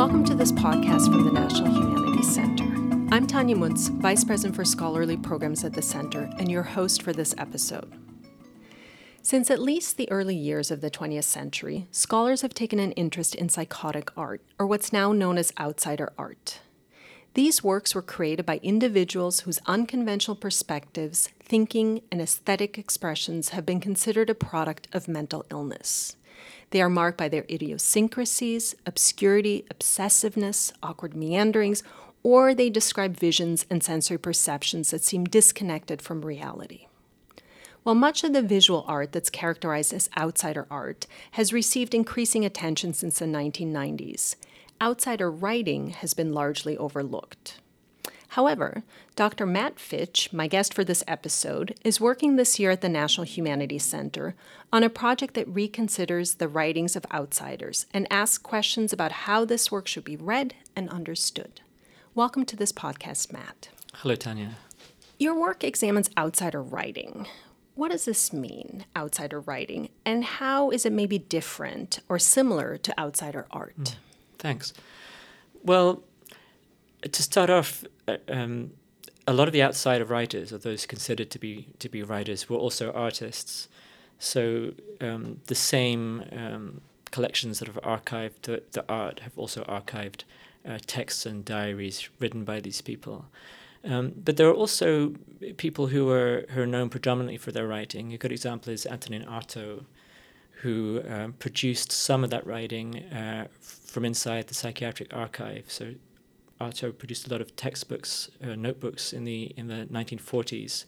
Welcome to this podcast from the National Humanities Center. I'm Tania Munz, Vice President for Scholarly Programs at the Center, and your host for this episode. Since at least the early years of the 20th century, scholars have taken an interest in psychotic art, or what's now known as outsider art. These works were created by individuals whose unconventional perspectives, thinking, and aesthetic expressions have been considered a product of mental illness. They are marked by their idiosyncrasies, obscurity, obsessiveness, awkward meanderings, or they describe visions and sensory perceptions that seem disconnected from reality. While much of the visual art that's characterized as outsider art has received increasing attention since the 1990s, outsider writing has been largely overlooked. However, Dr. Matt ffytche, my guest for this episode, is working this year at the National Humanities Center on a project that reconsiders the writings of outsiders and asks questions about how this work should be read and understood. Welcome to this podcast, Matt. Hello, Tania. Your work examines outsider writing. What does this mean, outsider writing, and how is it maybe different or similar to outsider art? Mm, thanks. Well, to start off, um, a lot of the outsider writers, or those considered to be to be writers, were also artists. So um, the same um, collections that have archived the, the art have also archived uh, texts and diaries written by these people. Um, but there are also people who are who are known predominantly for their writing. A good example is Antonin Artaud, who um, produced some of that writing uh, from inside the psychiatric archive. So Artaud produced a lot of textbooks, uh, notebooks in the in the 1940s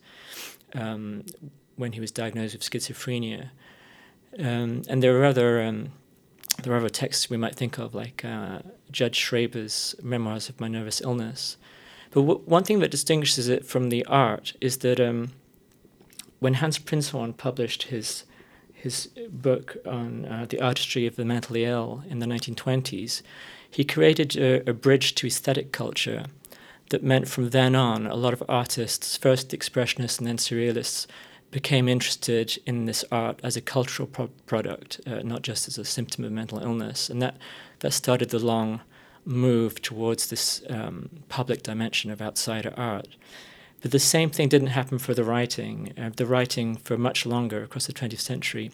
um, when he was diagnosed with schizophrenia. Um, and there are other um, there are other texts we might think of, like uh, Judge Schreber's Memoirs of My Nervous Illness. But w- one thing that distinguishes it from the art is that um, when Hans Prinzhorn published his his book on uh, the artistry of the mentally ill in the 1920s, he created a, a bridge to aesthetic culture that meant from then on a lot of artists, first expressionists and then surrealists, became interested in this art as a cultural pro- product, uh, not just as a symptom of mental illness. And that, that started the long move towards this um, public dimension of outsider art. But the same thing didn't happen for the writing. Uh, the writing, for much longer across the 20th century,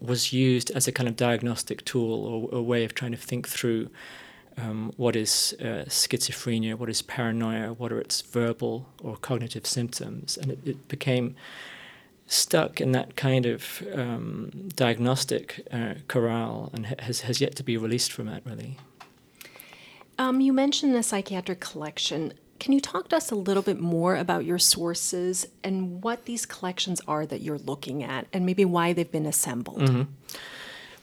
was used as a kind of diagnostic tool or a way of trying to think through um, what is uh, schizophrenia, what is paranoia, what are its verbal or cognitive symptoms, and it, it became stuck in that kind of um, diagnostic uh, corral and has, has yet to be released from it, really. Um, you mentioned the psychiatric collection. Can you talk to us a little bit more about your sources and what these collections are that you're looking at, and maybe why they've been assembled? Mm-hmm.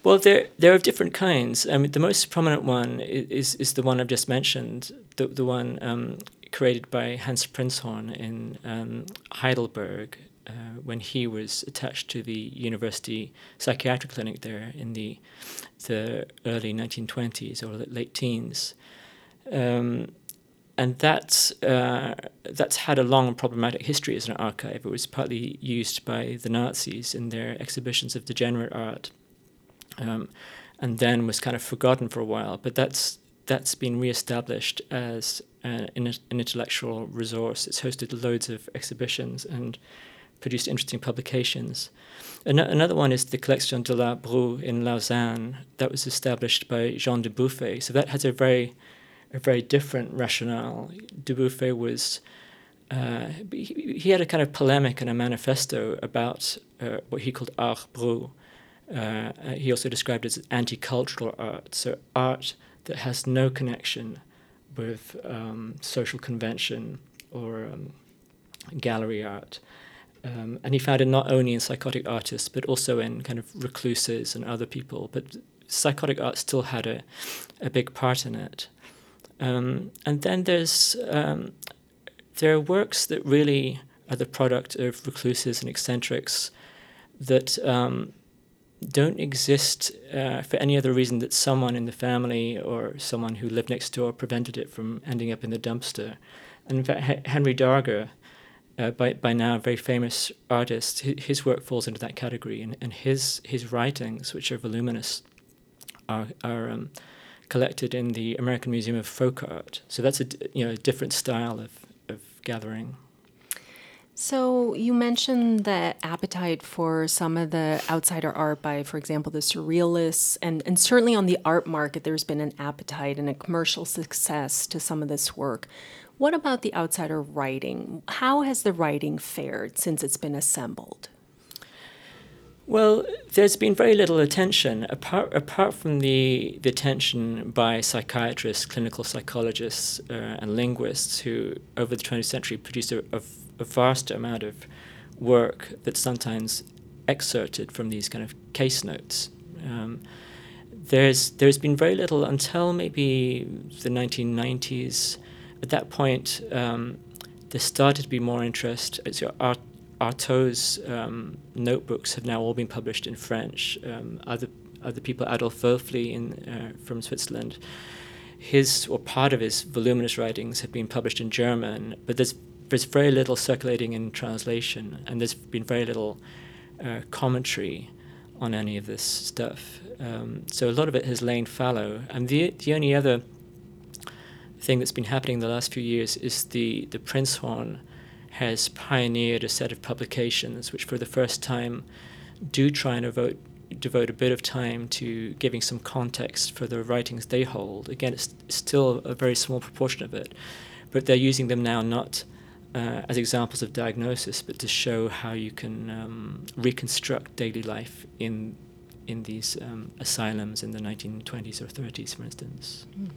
Well, there there are different kinds. I mean, the most prominent one is is the one I've just mentioned, the the one um, created by Hans Prinzhorn in um, Heidelberg uh, when he was attached to the university psychiatric clinic there in the the early 1920s or late teens. Um, and that's uh, that's had a long and problematic history as an archive. It was partly used by the Nazis in their exhibitions of degenerate art, um, and then was kind of forgotten for a while. But that's that's been reestablished as an, an intellectual resource. It's hosted loads of exhibitions and produced interesting publications. An- another one is the Collection de l'Art Brut in Lausanne that was established by Jean de Dubuffet. So that has a very a very different rationale. Dubuffet was uh, he, he, had a kind of polemic and a manifesto about uh, what he called art brut. Uh, he also described it as anti-cultural art, so art that has no connection with um, social convention or um, gallery art. Um, and he found it not only in psychotic artists, but also in kind of recluses and other people. But psychotic art still had a, a big part in it. Um, and then there's um, there are works that really are the product of recluses and eccentrics that um, don't exist uh, for any other reason that someone in the family or someone who lived next door prevented it from ending up in the dumpster. And in fact, Henry Darger, uh, by, by now a very famous artist, his, work falls into that category, and, and his, his writings, which are voluminous, are, are um, collected in the American Museum of Folk Art. So that's a you know a different style of, of gathering. So you mentioned the appetite for some of the outsider art by, for example, the surrealists, and, and certainly on the art market, there's been an appetite and a commercial success to some of this work. What about the outsider writing? How has the writing fared since it's been assembled? Well, there's been very little attention, apart, apart from the, the attention by psychiatrists, clinical psychologists, uh, and linguists who, over the 20th century, produced a, a, vast amount of work that's sometimes excerpted from these kind of case notes. Um, there's, there's been very little until maybe the 1990s at that point, um, there started to be more interest. So Art, Artaud's um, notebooks have now all been published in French. Um, other other people, Adolf Wölfli in, uh, from Switzerland, his or part of his voluminous writings have been published in German, but there's there's very little circulating in translation, and there's been very little uh, commentary on any of this stuff. Um, so a lot of it has lain fallow, and the the only other thing that's been happening in the last few years is the, the Prinzhorn has pioneered a set of publications which, for the first time, do try and devote, devote a bit of time to giving some context for the writings they hold. Again, it's still a very small proportion of it, but they're using them now not uh, as examples of diagnosis, but to show how you can um, reconstruct daily life in in these um, asylums in the 1920s or 30s, for instance. Mm.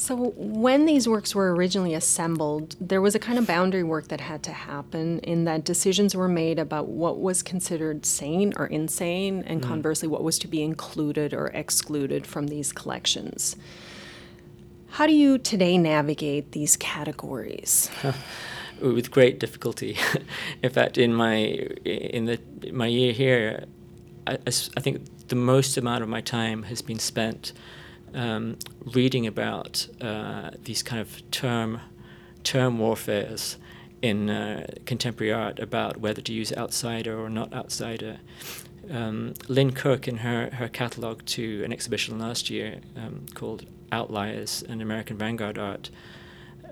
So, when these works were originally assembled, there was a kind of boundary work that had to happen in that decisions were made about what was considered sane or insane, and mm. conversely, what was to be included or excluded from these collections. How do you today navigate these categories? With great difficulty. in fact, in my in the my year here, I, I think the most amount of my time has been spent um, reading about uh, these kind of term term warfares in uh, contemporary art about whether to use outsider or not outsider. Um, Lynne Cooke, in her, her catalogue to an exhibition last year um, called Outliers and American Vanguard Art,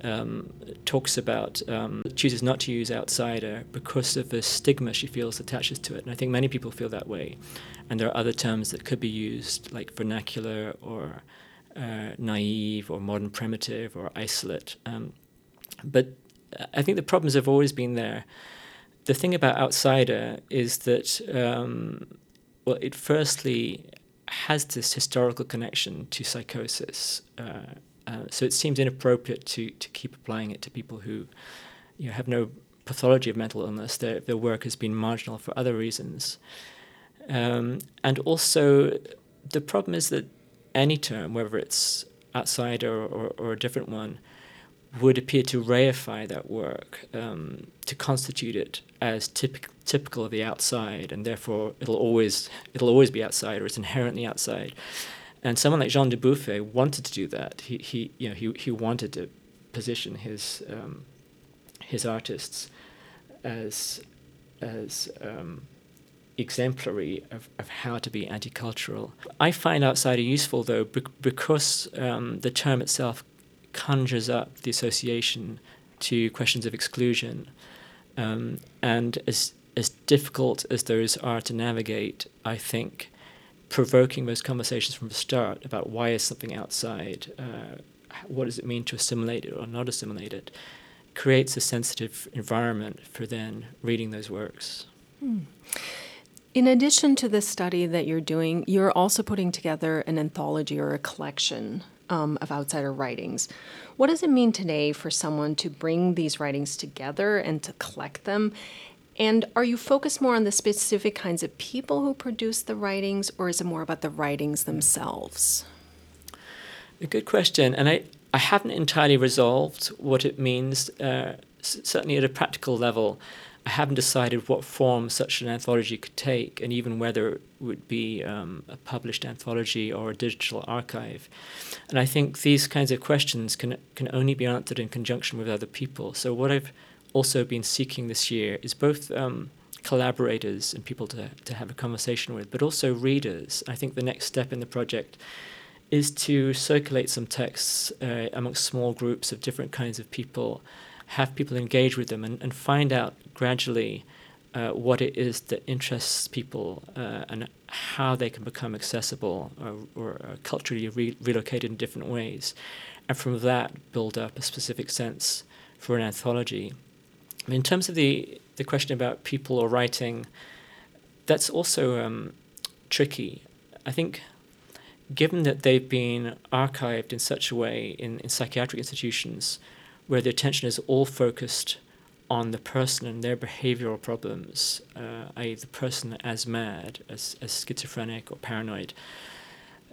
um, talks about um, chooses not to use outsider because of the stigma she feels attaches to it. And I think many people feel that way. And there are other terms that could be used, like vernacular or uh, naive or modern primitive or isolate. Um, but I think the problems have always been there. The thing about outsider is that, um, well, it firstly has this historical connection to psychosis. Uh, uh, so it seems inappropriate to, to keep applying it to people who you know, have no pathology of mental illness. Their, their work has been marginal for other reasons. Um, and also, the problem is that any term, whether it's outside or, or, or a different one, would appear to reify that work, um, to constitute it as typical typical of the outside, and therefore it'll always it'll always be outside or it's inherently outside. And someone like Jean de Dubuffet wanted to do that. He, he you know he, he wanted to position his um, his artists as as um, exemplary of, of how to be anti cultural. I find outsider useful though because um, the term itself conjures up the association to questions of exclusion. Um, and as, as difficult as those are to navigate, I think provoking those conversations from the start about why is something outside, uh, what does it mean to assimilate it or not assimilate it, creates a sensitive environment for then reading those works. Hmm. In addition to the study that you're doing, you're also putting together an anthology or a collection um, of outsider writings. What does it mean today for someone to bring these writings together and to collect them? And are you focused more on the specific kinds of people who produce the writings, or is it more about the writings themselves? A good question. And I, I haven't entirely resolved what it means, uh, certainly at a practical level. I haven't decided what form such an anthology could take, and even whether it would be um, a published anthology or a digital archive. And I think these kinds of questions can can only be answered in conjunction with other people. So what I've also been seeking this year is both um, collaborators and people to to have a conversation with, but also readers. I think the next step in the project is to circulate some texts uh, amongst small groups of different kinds of people, have people engage with them, and, and find out gradually uh, what it is that interests people uh, and how they can become accessible or, or uh, culturally re- relocated in different ways. And from that, build up a specific sense for an anthology. In terms of the, the question about people or writing, that's also um, tricky. I think given that they've been archived in such a way in, in psychiatric institutions where the attention is all focused on the person and their behavioral problems, uh, i.e., the person as mad, as, as schizophrenic or paranoid,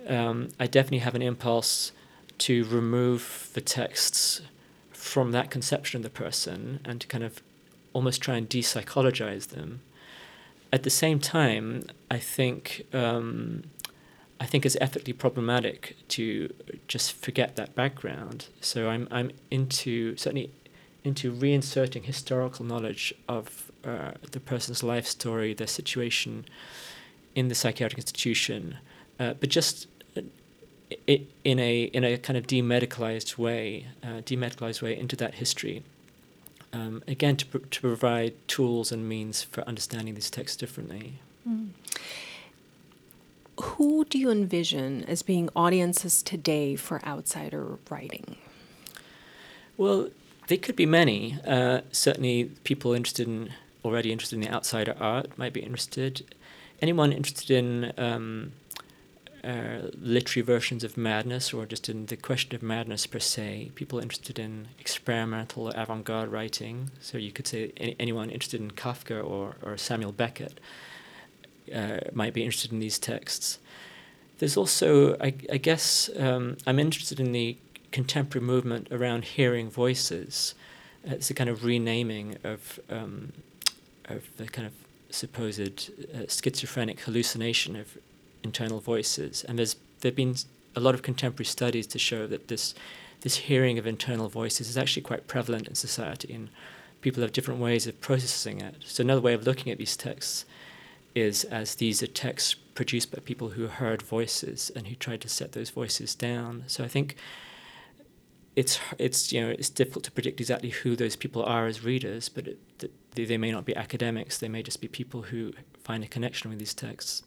um, I definitely have an impulse to remove the texts from that conception of the person and to kind of almost try and de-psychologize them. At the same time, I think um, I think it's ethically problematic to just forget that background. So I'm I'm into certainly into reinserting historical knowledge of uh, the person's life story, their situation in the psychiatric institution, uh, but just uh, in a in a kind of demedicalized way, uh, demedicalized way into that history. Um, again, to, pr- to provide tools and means for understanding these texts differently. Mm. Who do you envision as being audiences today for outsider writing? Well, they could be many. Uh, certainly, people interested in already interested in the outsider art might be interested. Anyone interested in um, uh, literary versions of madness or just in the question of madness per se. People interested in experimental or avant garde writing. So you could say any, anyone interested in Kafka or, or Samuel Beckett uh, might be interested in these texts. There's also, I, I guess, um, I'm interested in the contemporary movement around hearing voices. Uh, it's a kind of renaming of, um, of the kind of supposed uh, schizophrenic hallucination of internal voices. And there's there've been a lot of contemporary studies to show that this this hearing of internal voices is actually quite prevalent in society, and people have different ways of processing it. So another way of looking at these texts is as these are texts produced by people who heard voices and who tried to set those voices down. So I think it's it's you know it's difficult to predict exactly who those people are as readers, but it, they, they may not be academics. They may just be people who find a connection with these texts.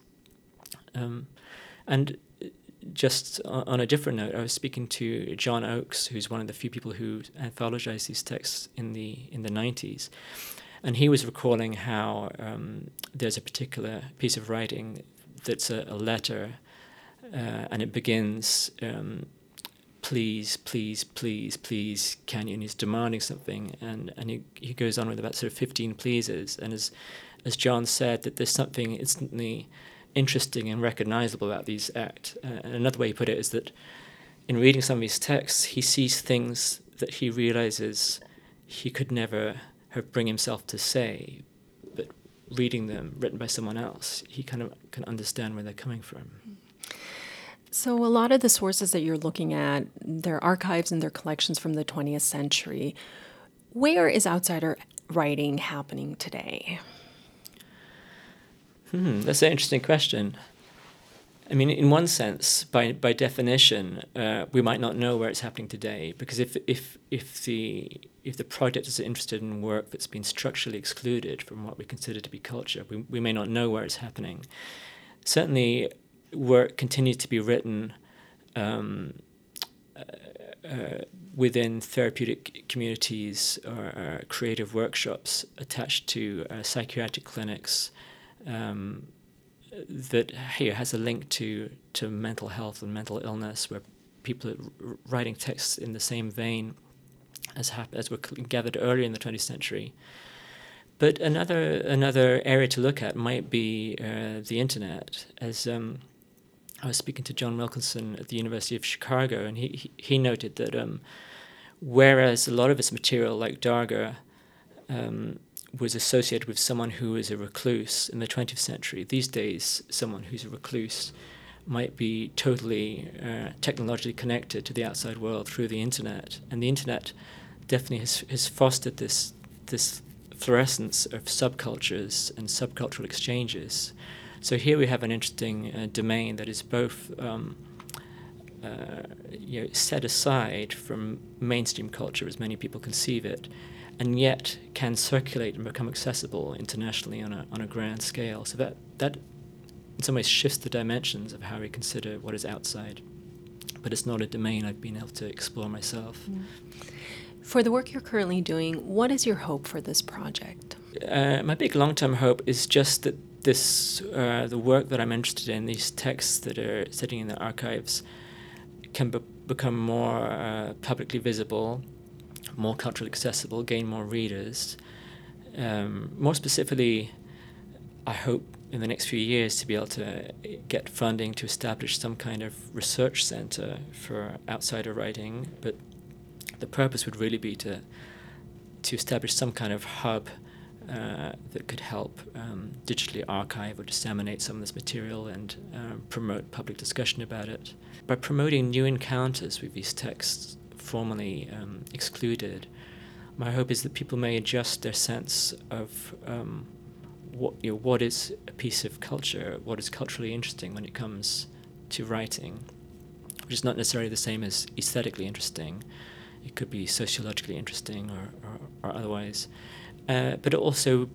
Um, and just on a different note, I was speaking to John Oakes, who's one of the few people who anthologized these texts in the in the '90s, and he was recalling how um, there's a particular piece of writing that's a, a letter, uh, and it begins. Um, please, please, please, please, Canyon. He's demanding something, and, and he, he goes on with about sort of 15 pleases. And as as John said, that there's something instantly interesting and recognizable about these acts. Uh, and another way he put it is that in reading some of these texts, he sees things that he realizes he could never bring himself to say, but reading them written by someone else, he kind of can understand where they're coming from. So, a lot of the sources that you're looking at, their archives and their collections from the 20th century. Where is outsider writing happening today? Hmm, that's an interesting question. I mean, in one sense, by by definition, uh, we might not know where it's happening today because if if if the if the project is interested in work that's been structurally excluded from what we consider to be culture, we we may not know where it's happening. Certainly, work continues to be written. Um, uh, uh, within therapeutic communities or, or, creative workshops attached to uh, psychiatric clinics um, that here has a link to to mental health and mental illness, where people are writing texts in the same vein as hap- as were gathered earlier in the 20th century. But another another area to look at might be uh, the internet. As um, I was speaking to John Wilkinson at the University of Chicago, and he he, noted that um, whereas a lot of his material, like Darger, um, was associated with someone who is a recluse in the 20th century. These days, someone who's a recluse might be totally uh, technologically connected to the outside world through the internet, and the internet definitely has, has fostered this this fluorescence of subcultures and subcultural exchanges. So here we have an interesting uh, domain that is both um, uh, you know, set aside from mainstream culture as many people conceive it, and yet can circulate and become accessible internationally on a, on a grand scale. So that, that in some ways shifts the dimensions of how we consider what is outside. But it's not a domain I've been able to explore myself. For the work you're currently doing, what is your hope for this project? Uh, my big long term hope is just that this, uh, the work that I'm interested in, these texts that are sitting in the archives, can be- become more uh, publicly visible, more culturally accessible, gain more readers. Um, more specifically, I hope in the next few years to be able to get funding to establish some kind of research center for outsider writing. But the purpose would really be to to establish some kind of hub uh, that could help um, digitally archive or disseminate some of this material and uh, promote public discussion about it. By promoting new encounters with these texts formerly um, excluded, my hope is that people may adjust their sense of um, what you know, what is a piece of culture, what is culturally interesting when it comes to writing, which is not necessarily the same as aesthetically interesting. It could be sociologically interesting or, or, or otherwise, uh, but it also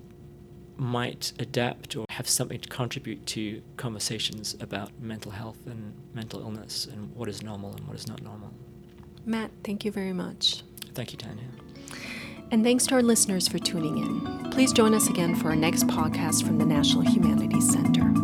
might adapt or have something to contribute to conversations about mental health and mental illness and what is normal and what is not normal. Matt, thank you very much. Thank you, Tania. And thanks to our listeners for tuning in. Please join us again for our next podcast from the National Humanities Center.